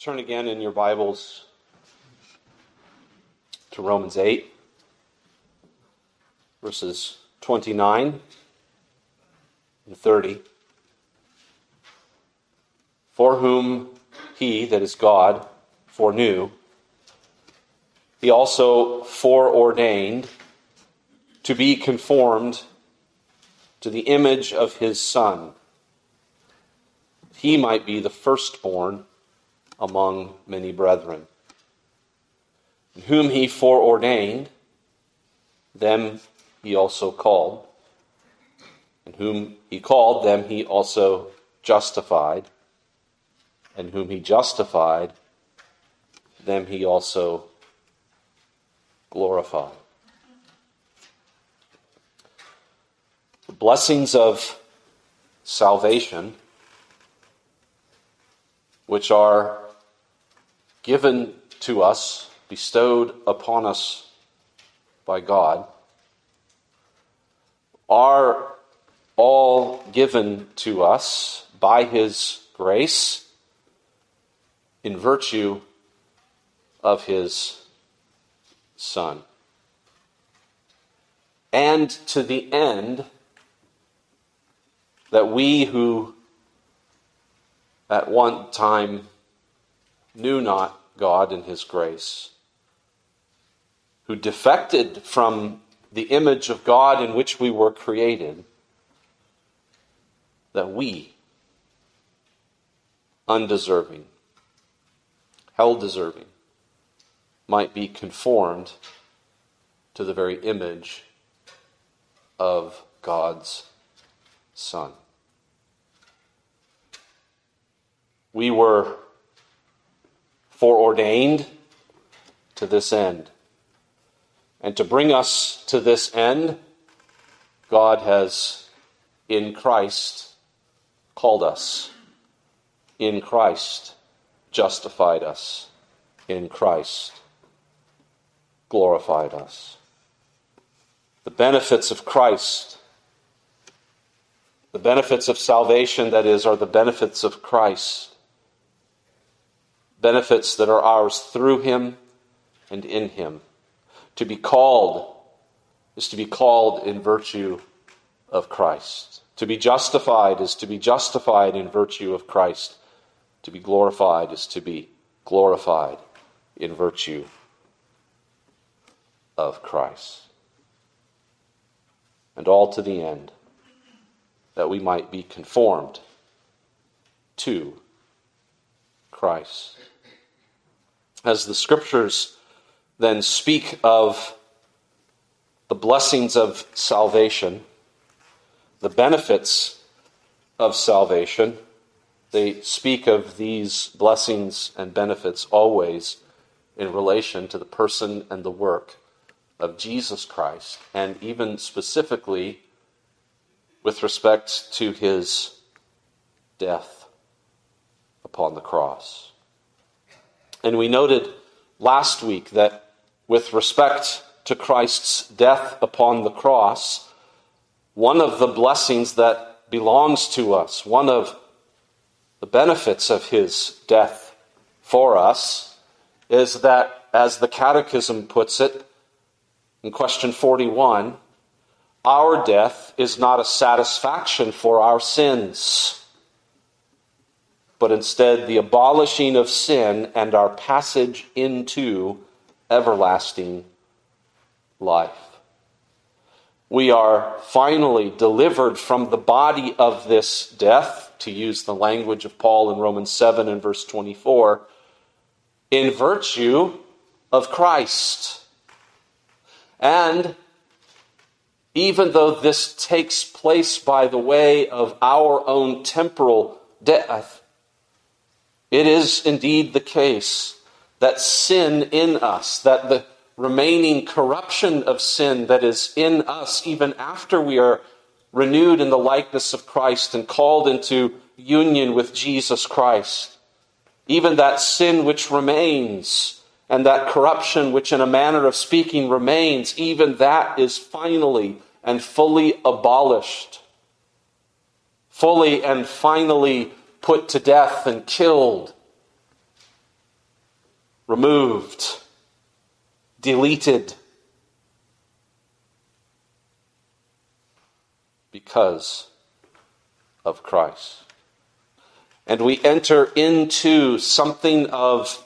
Turn again in your Bibles to Romans 8, verses 29 and 30. For whom he, that is God, foreknew, he also foreordained to be conformed to the image of his Son. He might be the firstborn among many brethren. Whom he foreordained, them he also called. And whom he called, them he also justified. And whom he justified, them he also glorified. The blessings of salvation, which are given to us, bestowed upon us by God, are all given to us by His grace in virtue of His Son. And to the end that we who at one time knew not God and His grace, who defected from the image of God in which we were created, that we, undeserving, hell deserving, might be conformed to the very image of God's Son. We were foreordained to this end. And to bring us to this end, God has in Christ called us, in Christ justified us, in Christ glorified us. The benefits of Christ, the benefits of salvation, that is, are the benefits of Christ benefits that are ours through him and in him. To be called is to be called in virtue of Christ. To be justified is to be justified in virtue of Christ. To be glorified is to be glorified in virtue of Christ. And all to the end that we might be conformed to Christ. As the scriptures then speak of the blessings of salvation, the benefits of salvation, they speak of these blessings and benefits always in relation to the person and the work of Jesus Christ, and even specifically with respect to his death upon the cross. And we noted last week that with respect to Christ's death upon the cross, one of the blessings that belongs to us, one of the benefits of his death for us, is that, as the Catechism puts it in question 41, our death is not a satisfaction for our sins but instead the abolishing of sin and our passage into everlasting life. We are finally delivered from the body of this death, to use the language of Paul in Romans 7 and verse 24, in virtue of Christ. And even though this takes place by the way of our own temporal death, it is indeed the case that sin in us, that the remaining corruption of sin that is in us, even after we are renewed in the likeness of Christ and called into union with Jesus Christ, even that sin which remains and that corruption which, in a manner of speaking, remains, even that is finally and fully abolished, fully and finally put to death and killed removed, deleted, because of Christ. And we enter into something of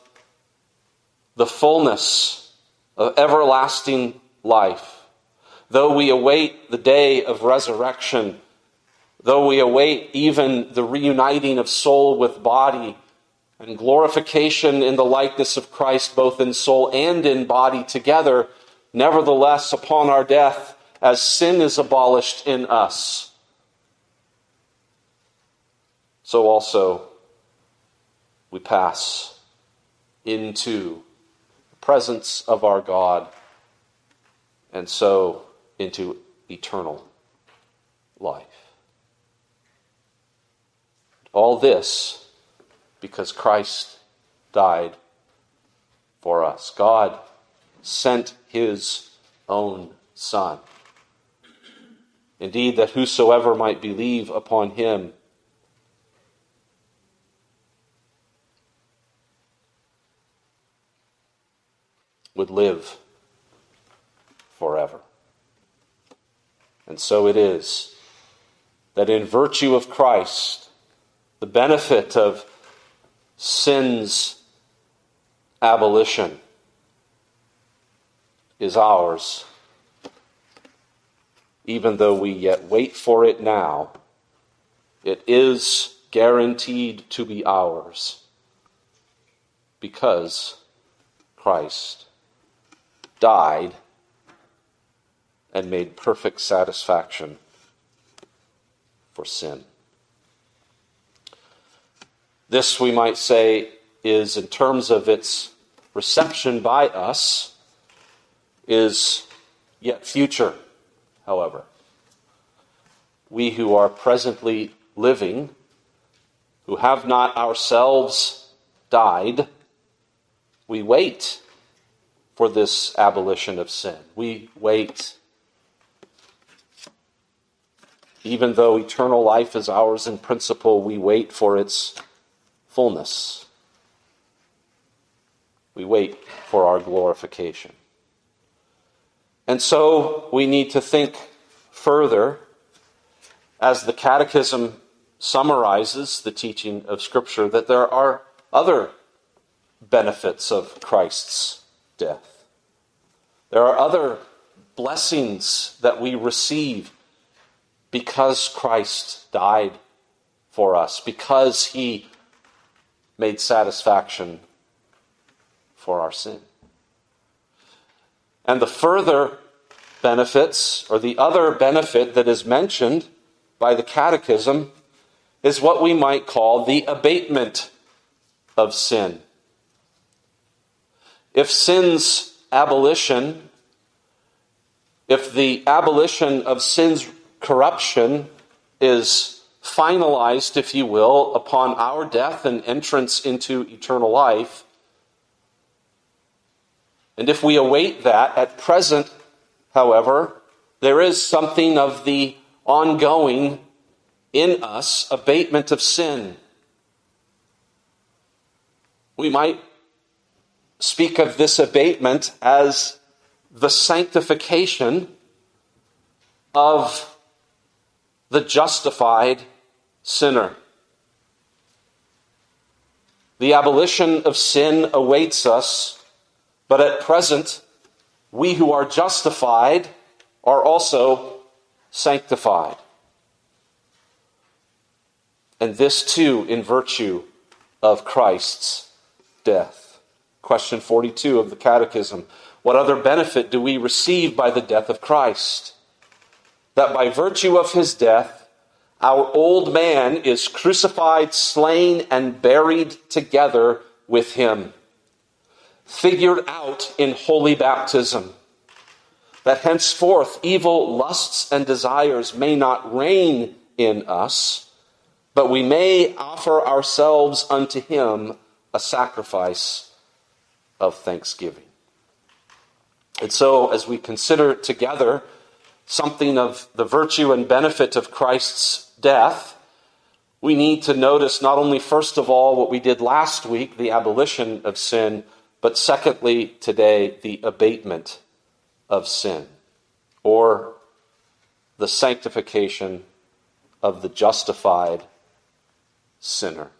the fullness of everlasting life. Though we await the day of resurrection, though we await even the reuniting of soul with body and glorification in the likeness of Christ, both in soul and in body together, nevertheless, upon our death, as sin is abolished in us, so also we pass into the presence of our God, and so into eternal life. All this because Christ died for us. God sent his own Son. Indeed, that whosoever might believe upon him would live forever. And so it is that in virtue of Christ, the benefit of sin's abolition is ours even though we yet wait for it now, it is guaranteed to be ours because Christ died and made perfect satisfaction for sin. This, we might say, is in terms of its reception by us, is yet future however. We who are presently living, who have not ourselves died, we wait for this abolition of sin. We wait. Even though eternal life is ours in principle, we wait for its fullness. We wait for our glorification. And so we need to think further as the Catechism summarizes the teaching of Scripture that there are other benefits of Christ's death. There are other blessings that we receive because Christ died for us, because he made satisfaction for our sin. And the further benefits, or the other benefit that is mentioned by the Catechism, is what we might call the abatement of sin. If sin's abolition, if the abolition of sin's corruption is finalized, if you will, upon our death and entrance into eternal life, and if we await that, at present, however, there is something of the ongoing in us abatement of sin. We might speak of this abatement as the sanctification of the justified sinner. The abolition of sin awaits us but at present, we who are justified are also sanctified. And this too in virtue of Christ's death. Question 42 of the Catechism What other benefit do we receive by the death of Christ? That by virtue of his death, our old man is crucified, slain, and buried together with him figured out in holy baptism, that henceforth evil lusts and desires may not reign in us, but we may offer ourselves unto him a sacrifice of thanksgiving. And so, as we consider together something of the virtue and benefit of Christ's death, we need to notice not only, first of all, what we did last week, the abolition of sin, But secondly, today, the abatement of sin, or the sanctification of the justified sinner.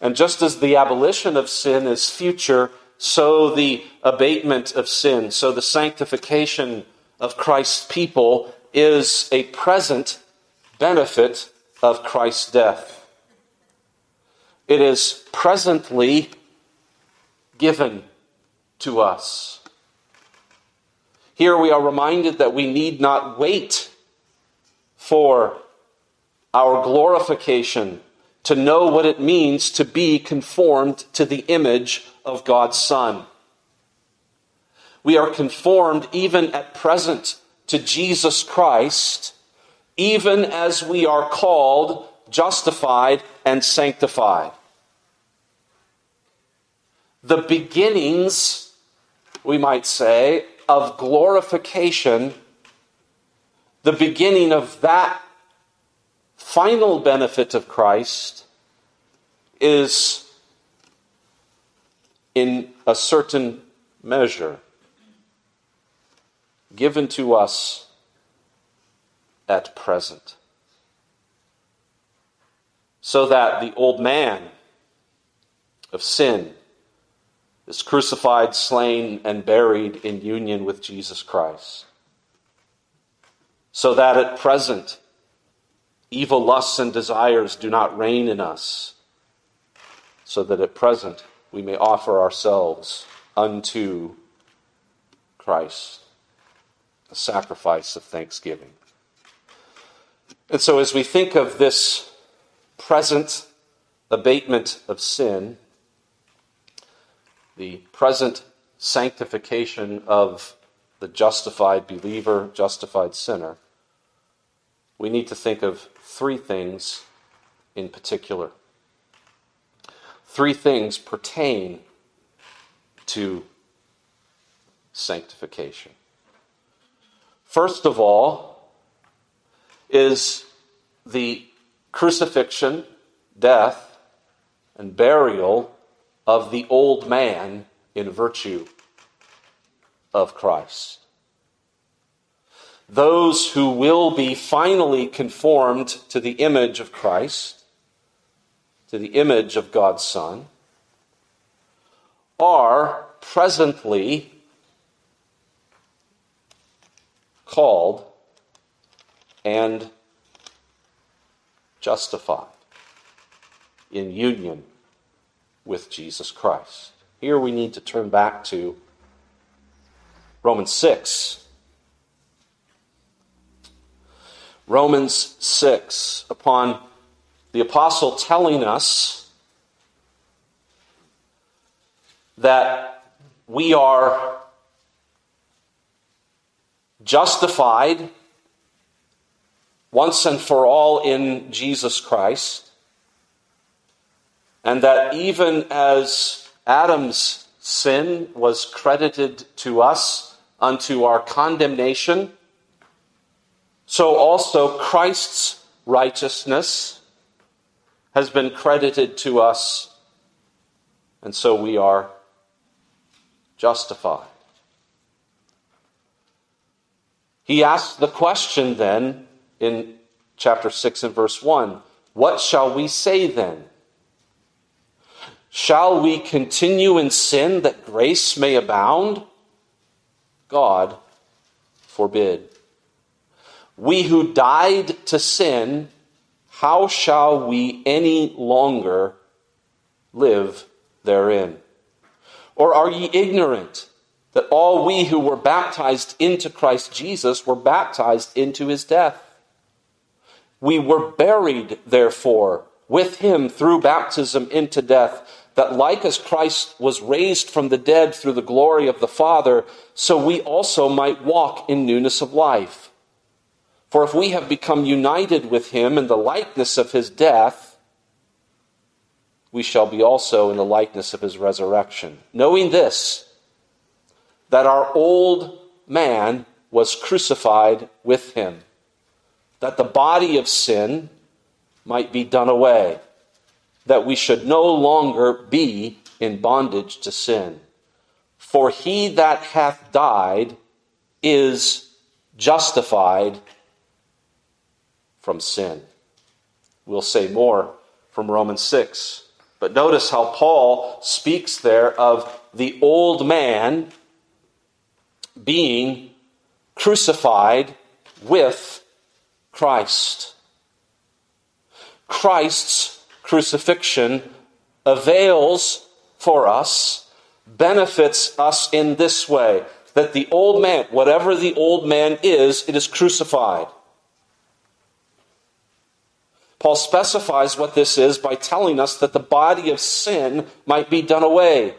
And just as the abolition of sin is future, so the abatement of sin, so the sanctification of Christ's people is a present benefit of Christ's death. It is presently given to us. Here we are reminded that we need not wait for our glorification to know what it means to be conformed to the image of God's Son. We are conformed even at present to Jesus Christ, even as we are called, justified, and sanctified. The beginnings, we might say, of glorification, the beginning of that final benefit of Christ is in a certain measure given to us at present. So that the old man of sin is crucified, slain, and buried in union with Jesus Christ. So that at present, evil lusts and desires do not reign in us, so that at present we may offer ourselves unto Christ, a sacrifice of thanksgiving. And so, as we think of this present abatement of sin, the present sanctification of the justified believer, justified sinner, we need to think of three things in particular. Three things pertain to sanctification. First of all, is the crucifixion, death, and burial of the old man in virtue of Christ. Those who will be finally conformed to the image of Christ, to the image of God's Son, are presently called and justified in union with Jesus Christ. Here we need to turn back to Romans 6 Romans 6, upon the apostle telling us that we are justified once and for all in Jesus Christ, and that even as Adam's sin was credited to us unto our condemnation, so also Christ's righteousness has been credited to us, and so we are justified. He asks the question then in chapter 6 and verse 1 What shall we say then? Shall we continue in sin that grace may abound? God forbid. We who died to sin, how shall we any longer live therein? Or are ye ignorant that all we who were baptized into Christ Jesus were baptized into his death? We were buried, therefore, with him through baptism into death, that like as Christ was raised from the dead through the glory of the Father, so we also might walk in newness of life. For if we have become united with him in the likeness of his death, we shall be also in the likeness of his resurrection. Knowing this, that our old man was crucified with him, that the body of sin might be done away, that we should no longer be in bondage to sin. For he that hath died is justified from sin. We'll say more from Romans 6. But notice how Paul speaks there of the old man being crucified with Christ. Christ's crucifixion avails for us, benefits us in this way that the old man, whatever the old man is, it is crucified. Paul specifies what this is by telling us that the body of sin might be done away.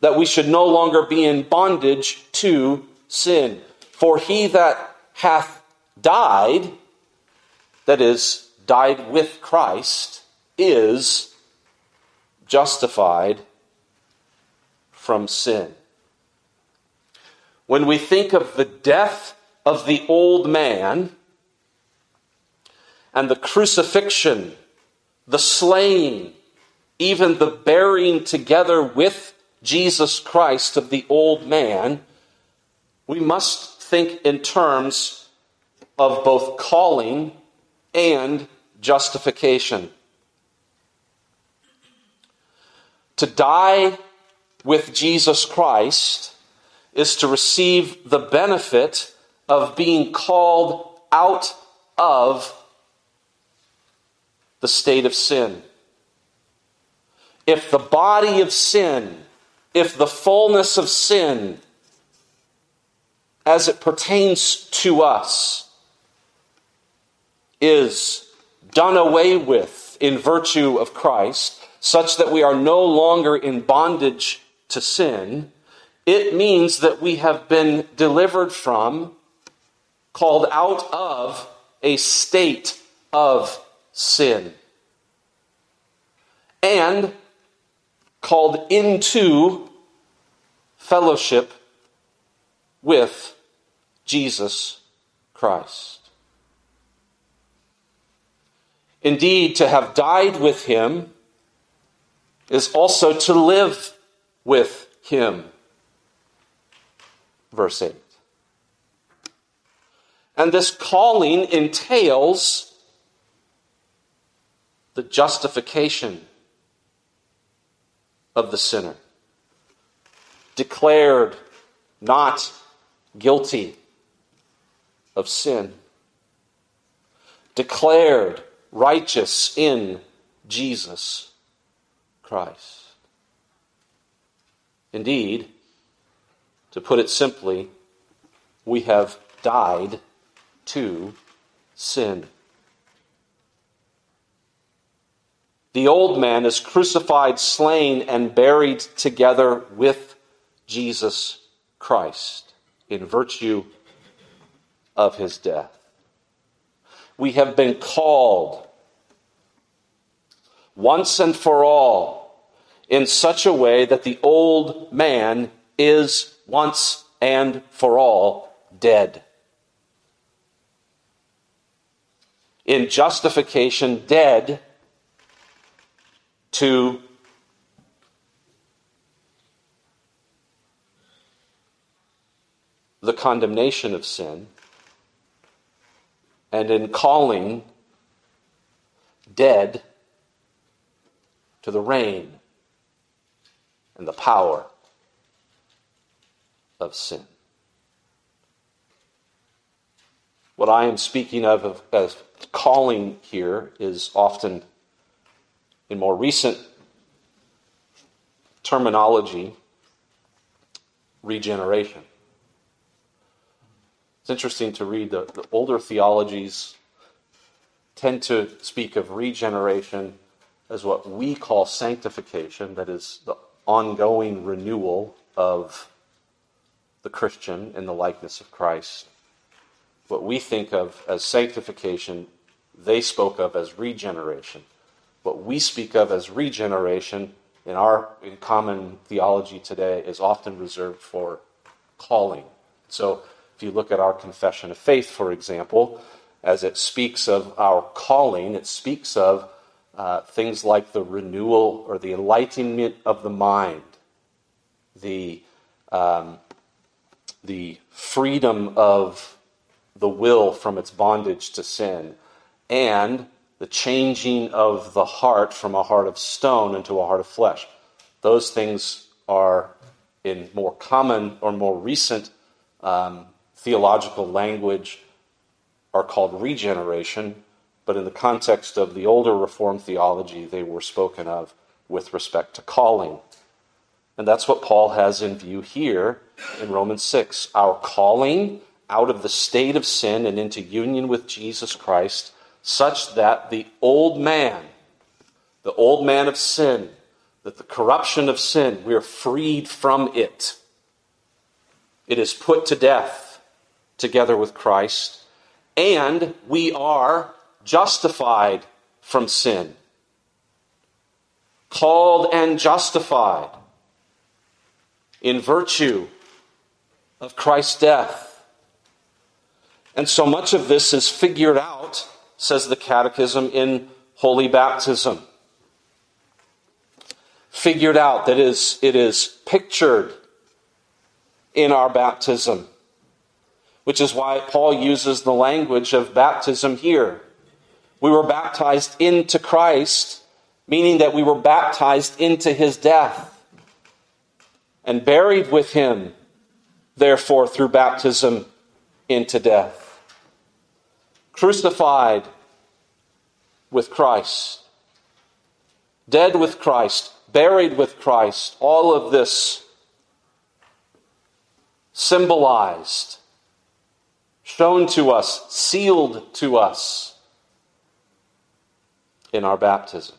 That we should no longer be in bondage to sin. For he that hath died, that is, died with Christ, is justified from sin. When we think of the death of the old man and the crucifixion, the slaying, even the burying together with Jesus Christ of the old man, we must think in terms of both calling and justification. To die with Jesus Christ is to receive the benefit of being called out of the state of sin. If the body of sin, if the fullness of sin, as it pertains to us, is done away with in virtue of Christ, such that we are no longer in bondage to sin, it means that we have been delivered from, called out of, a state of sin. And called into fellowship with Jesus Christ. Indeed, to have died with him is also to live with him. Verse 8. And this calling entails the justification of the sinner, declared not guilty of sin, declared righteous in Jesus Christ. Indeed, to put it simply, we have died to sin. The old man is crucified, slain, and buried together with Jesus Christ in virtue of his death. We have been called once and for all in such a way that the old man is once and for all dead. In justification, dead to the condemnation of sin, and in calling dead to the reign and the power of sin. What I am speaking of as calling here is often, in more recent terminology, regeneration. It's interesting to read the, the older theologies tend to speak of regeneration as what we call sanctification, that is, the ongoing renewal of the Christian in the likeness of Christ. What we think of as sanctification, they spoke of as regeneration. What we speak of as regeneration in our in common theology today is often reserved for calling. So if you look at our confession of faith, for example, as it speaks of our calling, it speaks of uh, things like the renewal or the enlightenment of the mind, the, um, the freedom of the will from its bondage to sin, and the changing of the heart from a heart of stone into a heart of flesh. Those things are in more common or more recent um, theological language are called regeneration, but in the context of the older Reformed theology, they were spoken of with respect to calling. And that's what Paul has in view here in Romans 6. Our calling out of the state of sin and into union with Jesus Christ, such that the old man, the old man of sin, that the corruption of sin, we are freed from it. It is put to death together with Christ, and we are justified from sin. Called and justified in virtue of Christ's death. And so much of this is figured out, says the Catechism, in holy baptism. Figured out that is, it is pictured in our baptism, which is why Paul uses the language of baptism here. We were baptized into Christ, meaning that we were baptized into his death and buried with him, therefore, through baptism into death. Crucified with Christ, dead with Christ, buried with Christ, all of this symbolized, shown to us, sealed to us in our baptism.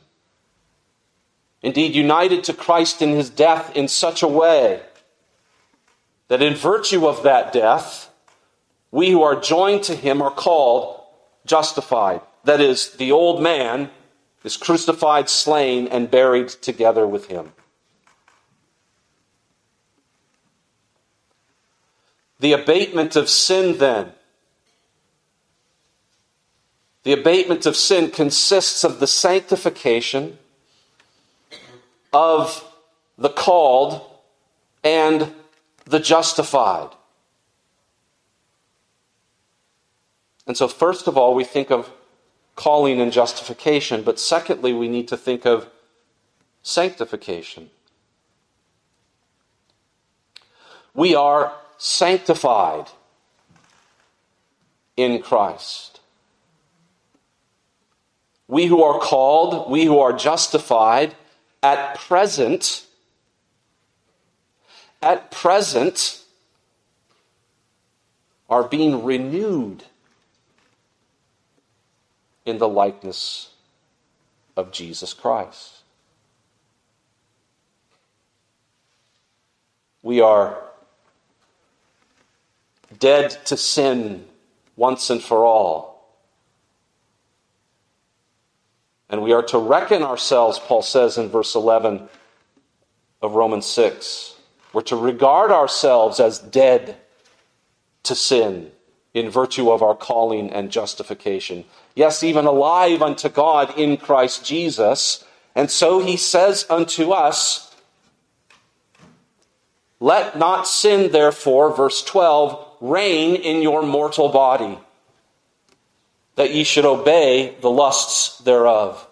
Indeed, united to Christ in his death in such a way that in virtue of that death, we who are joined to him are called justified. That is, the old man is crucified, slain, and buried together with him. The abatement of sin, then, the abatement of sin consists of the sanctification of the called and the justified. And so, first of all, we think of calling and justification, but secondly, we need to think of sanctification. We are sanctified in Christ. We who are called, we who are justified, at present, at present, are being renewed in the likeness of Jesus Christ. We are dead to sin once and for all. And we are to reckon ourselves, Paul says in verse 11 of Romans 6. We're to regard ourselves as dead to sin in virtue of our calling and justification. Yes, even alive unto God in Christ Jesus. And so he says unto us, Let not sin, therefore, verse 12, reign in your mortal body, that ye should obey the lusts thereof.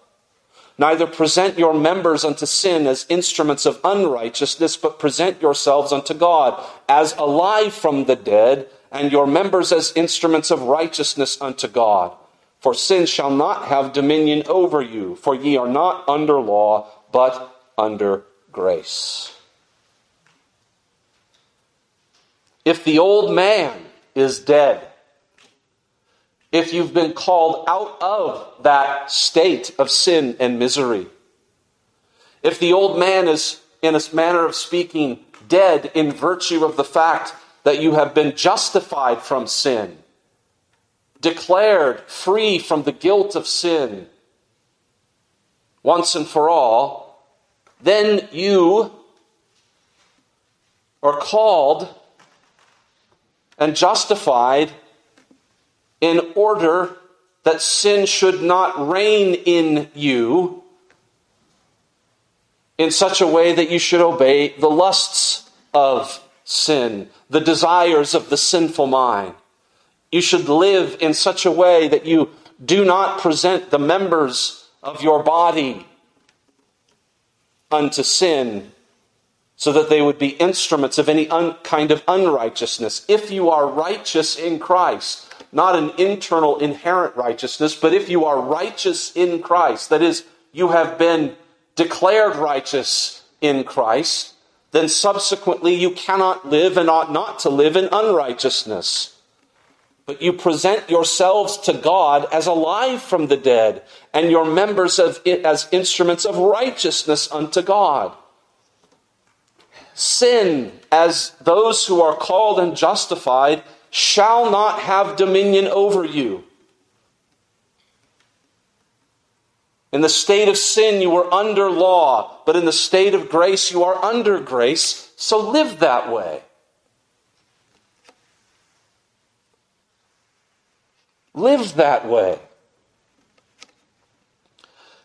Neither present your members unto sin as instruments of unrighteousness, but present yourselves unto God as alive from the dead and your members as instruments of righteousness unto God. For sin shall not have dominion over you, for ye are not under law, but under grace. If the old man is dead, if you've been called out of that state of sin and misery, if the old man is, in a manner of speaking, dead in virtue of the fact that you have been justified from sin, declared free from the guilt of sin once and for all, then you are called and justified in order that sin should not reign in you in such a way that you should obey the lusts of sin, the desires of the sinful mind. You should live in such a way that you do not present the members of your body unto sin so that they would be instruments of any un- kind of unrighteousness. If you are righteous in Christ, not an internal inherent righteousness, but if you are righteous in Christ, that is, you have been declared righteous in Christ, then subsequently you cannot live and ought not to live in unrighteousness. But you present yourselves to God as alive from the dead, and your members of it as instruments of righteousness unto God. Sin, as those who are called and justified, shall not have dominion over you. In the state of sin, you were under law, but in the state of grace, you are under grace, so live that way. Live that way.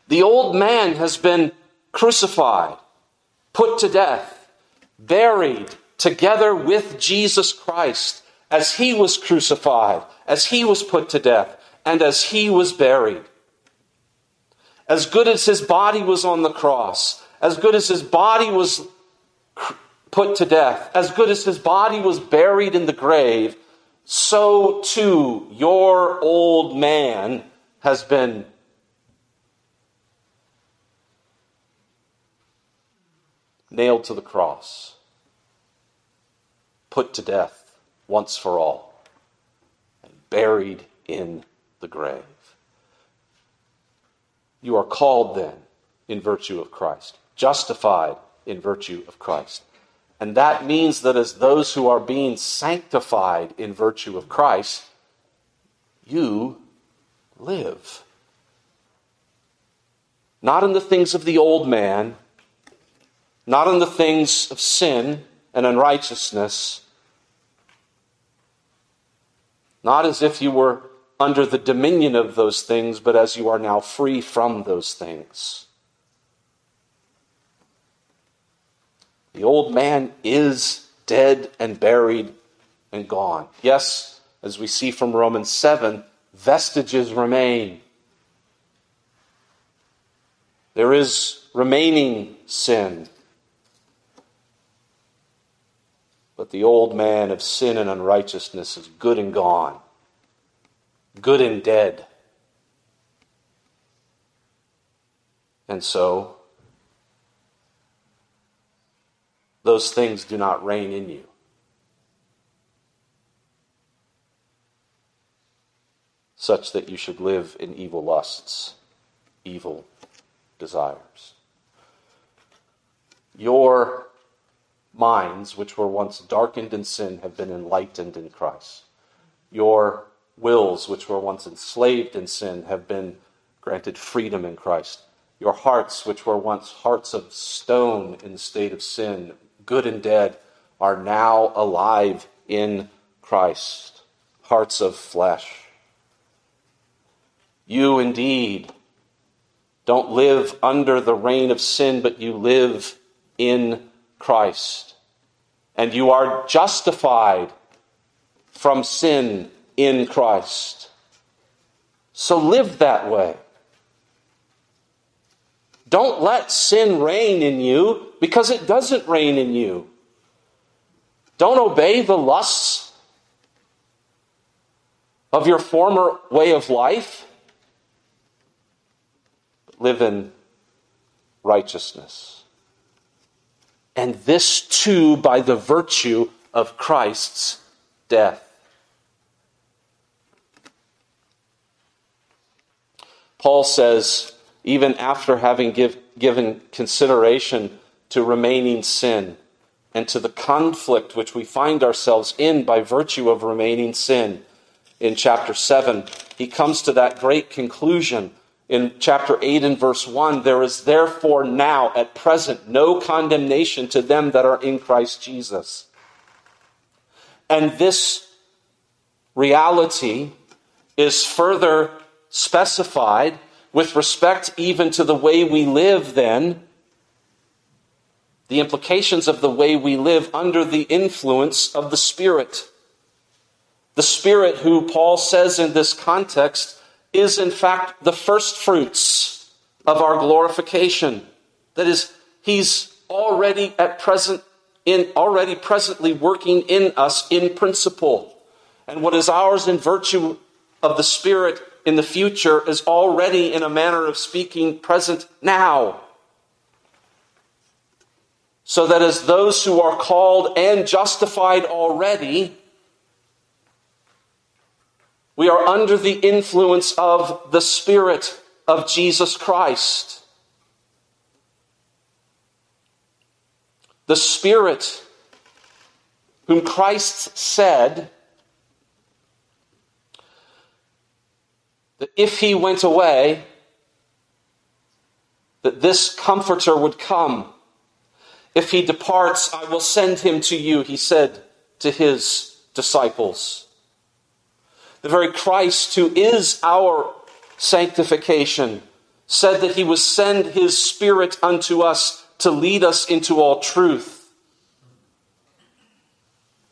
The old man has been crucified, put to death, buried together with Jesus Christ as he was crucified, as he was put to death, and as he was buried. As good as his body was on the cross, as good as his body was put to death, as good as his body was buried in the grave, so too your old man has been nailed to the cross, put to death once for all, and buried in the grave. You are called then in virtue of Christ, justified in virtue of Christ. And that means that as those who are being sanctified in virtue of Christ, you live. Not in the things of the old man, not in the things of sin and unrighteousness, not as if you were under the dominion of those things, but as you are now free from those things. The old man is dead and buried and gone. Yes, as we see from Romans 7, vestiges remain. There is remaining sin. But the old man of sin and unrighteousness is good and gone, good and dead. And so, those things do not reign in you. Such that you should live in evil lusts, evil desires. Your minds, which were once darkened in sin, have been enlightened in Christ. Your wills, which were once enslaved in sin, have been granted freedom in Christ. Your hearts, which were once hearts of stone in the state of sin, good and dead, are now alive in Christ, hearts of flesh. You indeed don't live under the reign of sin, but you live in Christ. And you are justified from sin in Christ. So live that way. Don't let sin reign in you because it doesn't reign in you. Don't obey the lusts of your former way of life. Live in righteousness and this too by the virtue of Christ's death. Paul says, even after having give, given consideration to remaining sin and to the conflict which we find ourselves in by virtue of remaining sin, in chapter 7, he comes to that great conclusion in chapter 8 and verse 1 there is therefore now at present no condemnation to them that are in Christ Jesus. And this reality is further specified with respect even to the way we live, then, the implications of the way we live under the influence of the Spirit. The Spirit, who Paul says in this context, is in fact the first fruits of our glorification. That is, He's already at present in already presently working in us in principle. And what is ours in virtue of the Spirit in the future is already, in a manner of speaking, present now. So that as those who are called and justified already, we are under the influence of the Spirit of Jesus Christ. The Spirit, whom Christ said that if he went away, that this Comforter would come. If he departs, I will send him to you, he said to his disciples. The very Christ who is our sanctification said that he would send his Spirit unto us to lead us into all truth.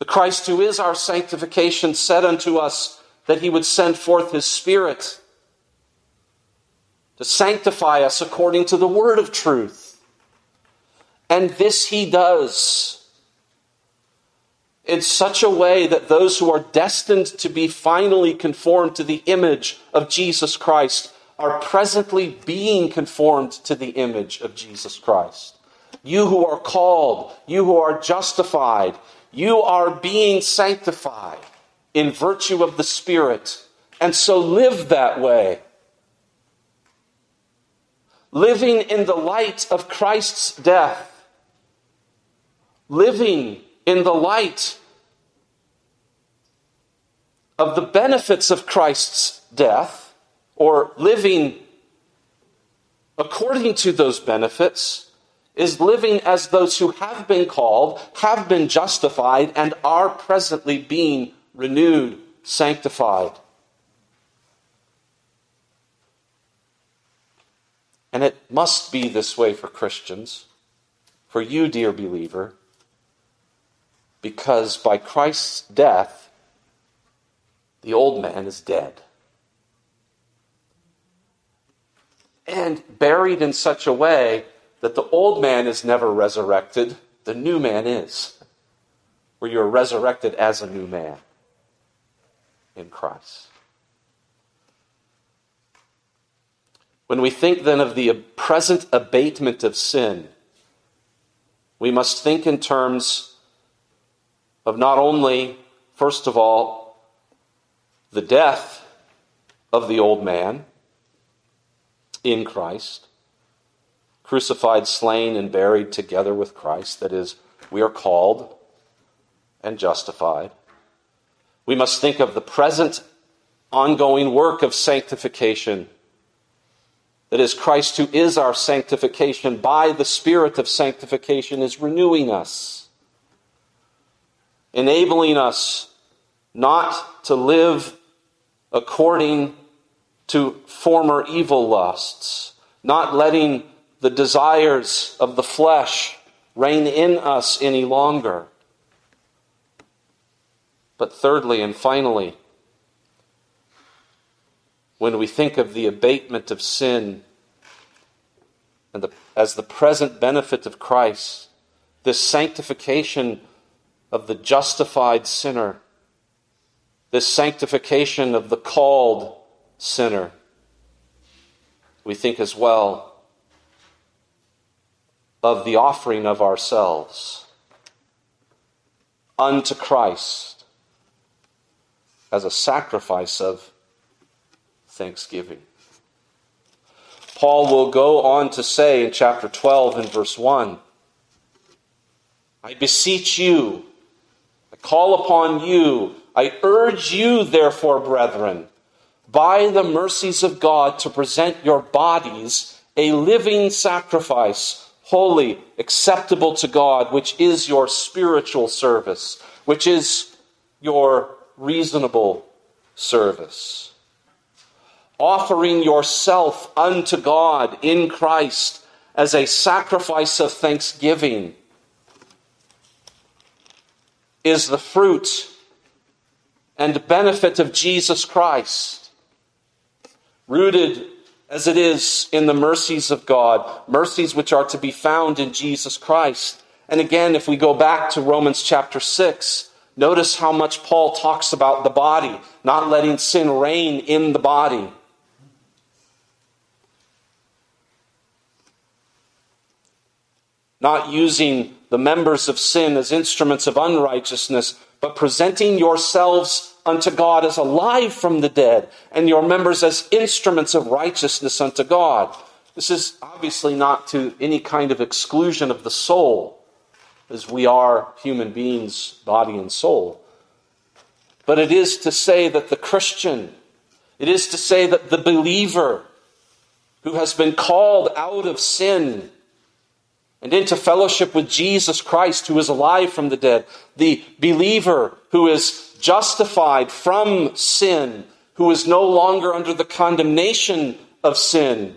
The Christ who is our sanctification said unto us that he would send forth his Spirit to sanctify us according to the word of truth. And this he does in such a way that those who are destined to be finally conformed to the image of Jesus Christ are presently being conformed to the image of Jesus Christ. You who are called, you who are justified, you are being sanctified in virtue of the Spirit. And so live that way. Living in the light of Christ's death. Living in the light of the benefits of Christ's death, or living according to those benefits is living as those who have been called, have been justified, and are presently being renewed, sanctified. And it must be this way for Christians, for you, dear believer, because by Christ's death, the old man is dead. And buried in such a way that the old man is never resurrected, the new man is. Where you're resurrected as a new man in Christ. When we think then of the present abatement of sin, we must think in terms of not only, first of all, the death of the old man in Christ, crucified, slain, and buried together with Christ. That is, we are called and justified. We must think of the present ongoing work of sanctification. That is, Christ, who is our sanctification, by the Spirit of sanctification, is renewing us, enabling us not to live according to former evil lusts, not letting the desires of the flesh reign in us any longer. But thirdly and finally, when we think of the abatement of sin and the, as the present benefit of Christ, this sanctification of the justified sinner, this sanctification of the called sinner, we think as well of the offering of ourselves unto Christ as a sacrifice of thanksgiving. Paul will go on to say in chapter 12 and verse 1 I beseech you, call upon you, I urge you, therefore, brethren, by the mercies of God, to present your bodies a living sacrifice holy, acceptable to God, which is your spiritual service, which is your reasonable service. offering yourself unto God in Christ as a sacrifice of thanksgiving, is the fruit and benefit of Jesus Christ, rooted as it is in the mercies of God, mercies which are to be found in Jesus Christ. And again, if we go back to Romans chapter 6, notice how much Paul talks about the body, not letting sin reign in the body. Not using the members of sin as instruments of unrighteousness, but presenting yourselves unto God as alive from the dead, and your members as instruments of righteousness unto God. This is obviously not to any kind of exclusion of the soul, as we are human beings, body and soul. But it is to say that the Christian, it is to say that the believer who has been called out of sin and into fellowship with Jesus Christ, who is alive from the dead, the believer who is justified from sin, who is no longer under the condemnation of sin,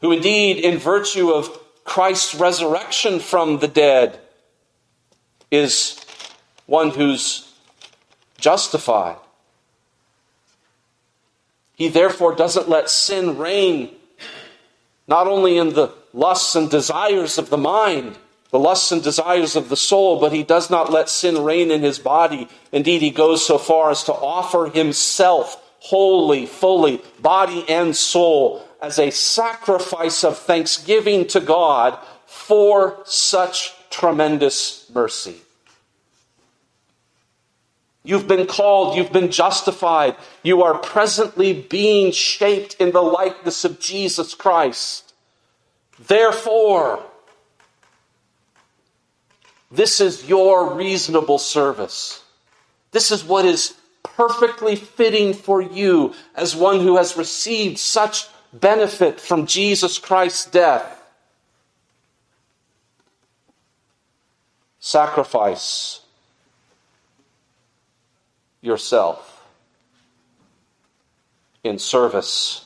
who indeed, in virtue of Christ's resurrection from the dead, is one who's justified. He therefore doesn't let sin reign not only in the lusts and desires of the mind, the lusts and desires of the soul, but he does not let sin reign in his body. Indeed, he goes so far as to offer himself wholly, fully, body and soul, as a sacrifice of thanksgiving to God for such tremendous mercy. You've been called, you've been justified, you are presently being shaped in the likeness of Jesus Christ. Therefore, this is your reasonable service. This is what is perfectly fitting for you as one who has received such benefit from Jesus Christ's death. Sacrifice yourself in service,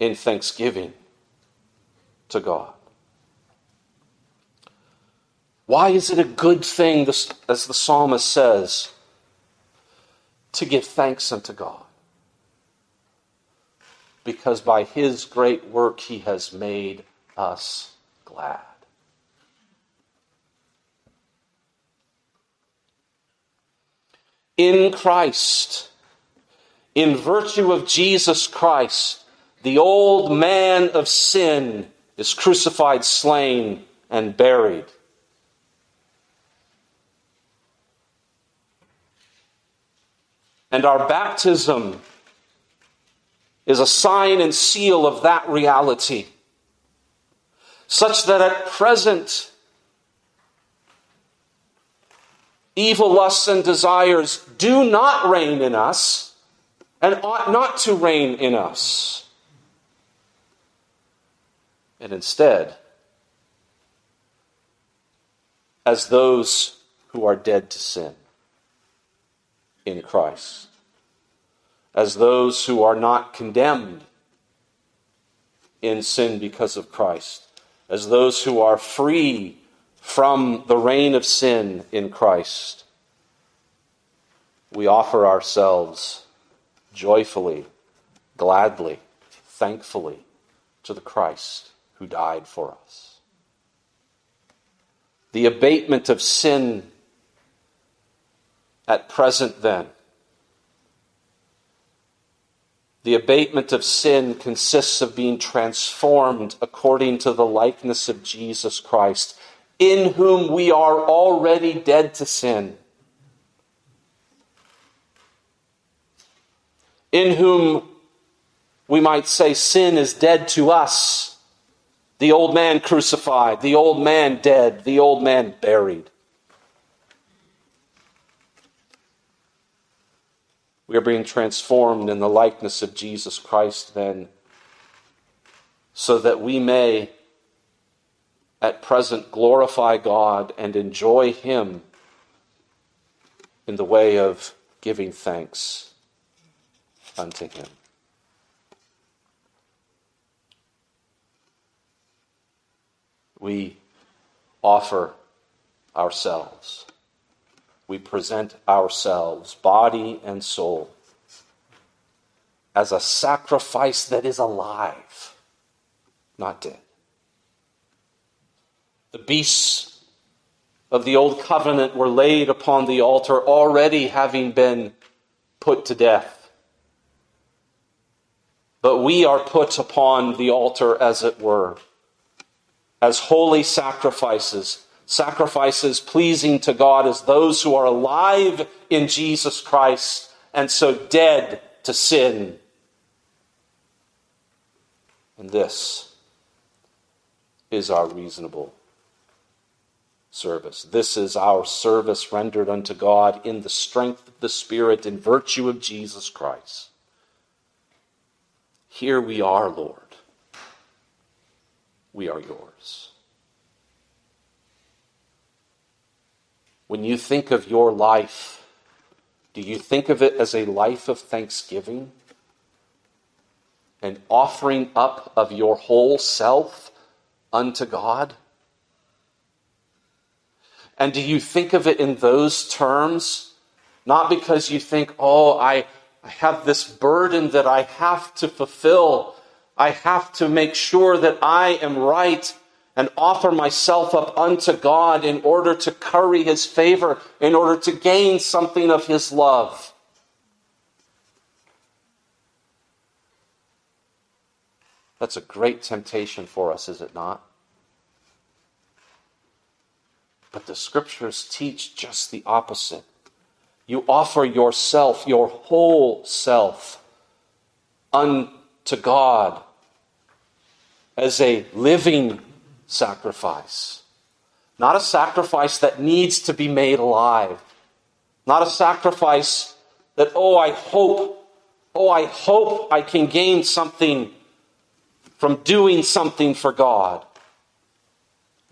in thanksgiving to God. Why is it a good thing, as the psalmist says, to give thanks unto God? Because by his great work he has made us glad. In Christ, in virtue of Jesus Christ, the old man of sin is crucified, slain, and buried. And our baptism is a sign and seal of that reality. Such that at present, evil lusts and desires do not reign in us and ought not to reign in us. And instead, as those who are dead to sin, in Christ, as those who are not condemned in sin because of Christ, as those who are free from the reign of sin in Christ. We offer ourselves joyfully, gladly, thankfully to the Christ who died for us. The abatement of sin at present, then, the abatement of sin consists of being transformed according to the likeness of Jesus Christ, in whom we are already dead to sin, in whom we might say sin is dead to us. The old man crucified, the old man dead, the old man buried. We are being transformed in the likeness of Jesus Christ then, so that we may at present glorify God and enjoy Him in the way of giving thanks unto him. We offer ourselves. We present ourselves, body and soul, as a sacrifice that is alive, not dead. The beasts of the old covenant were laid upon the altar, already having been put to death. But we are put upon the altar, as it were, as holy sacrifices, sacrifices pleasing to God as those who are alive in Jesus Christ and so dead to sin. And this is our reasonable service. This is our service rendered unto God in the strength of the Spirit, in virtue of Jesus Christ. Here we are, Lord. We are yours. When you think of your life, do you think of it as a life of thanksgiving? An offering up of your whole self unto God? And do you think of it in those terms? Not because you think, oh, I, I have this burden that I have to fulfill. I have to make sure that I am right and offer myself up unto God in order to curry His favor, in order to gain something of His love. That's a great temptation for us, is it not? But the scriptures teach just the opposite. You offer yourself, your whole self, unto God as a living sacrifice. Not a sacrifice that needs to be made alive. Not a sacrifice that, oh, I hope, oh, I hope I can gain something from doing something for God.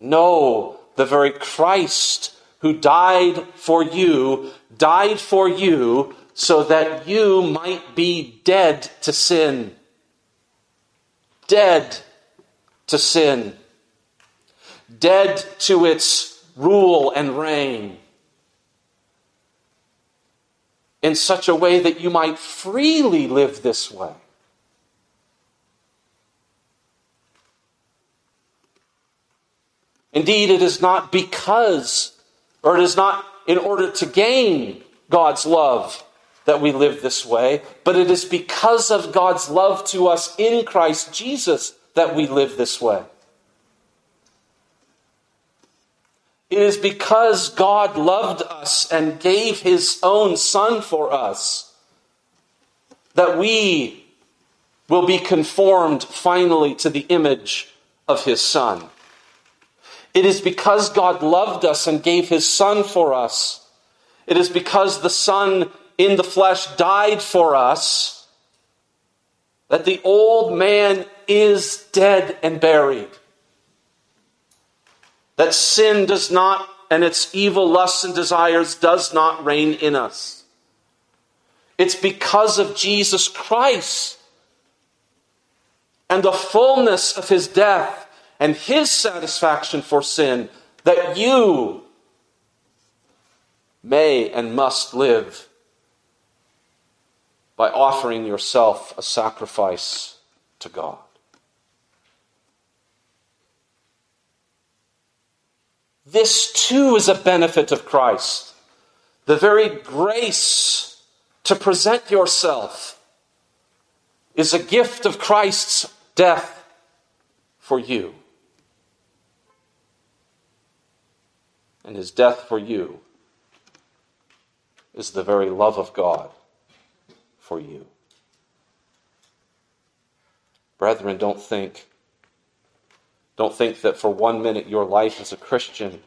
No, the very Christ who died for you, died for you so that you might be dead to sin. Dead to sin. Dead to its rule and reign. In such a way that you might freely live this way. Indeed, it is not because, or it is not in order to gain God's love that we live this way, but it is because of God's love to us in Christ Jesus that we live this way. It is because God loved us and gave his own Son for us that we will be conformed finally to the image of his Son. It is because God loved us and gave his Son for us. It is because the Son in the flesh died for us that the old man is dead and buried. That sin does not, and its evil lusts and desires does not reign in us. It's because of Jesus Christ and the fullness of his death and his satisfaction for sin that you may and must live by offering yourself a sacrifice to God. This too is a benefit of Christ. The very grace to present yourself is a gift of Christ's death for you. and his death for you is the very love of God for you. Brethren, don't think don't think that for one minute your life as a Christian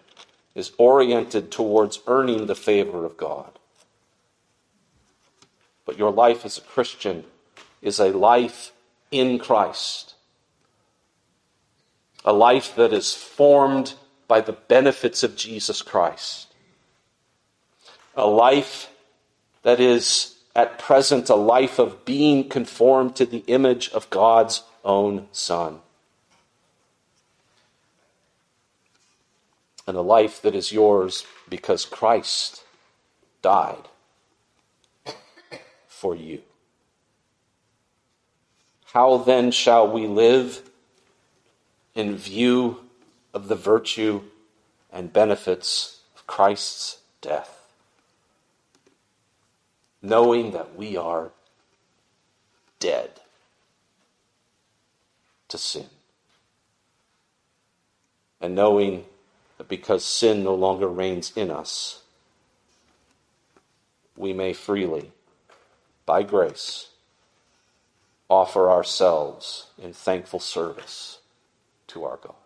is oriented towards earning the favor of God. But your life as a Christian is a life in Christ. A life that is formed by the benefits of Jesus Christ. A life that is at present a life of being conformed to the image of God's own Son. And a life that is yours because Christ died for you. How then shall we live in view of the virtue and benefits of Christ's death? Knowing that we are dead to sin. And knowing because sin no longer reigns in us, we may freely, by grace, offer ourselves in thankful service to our God.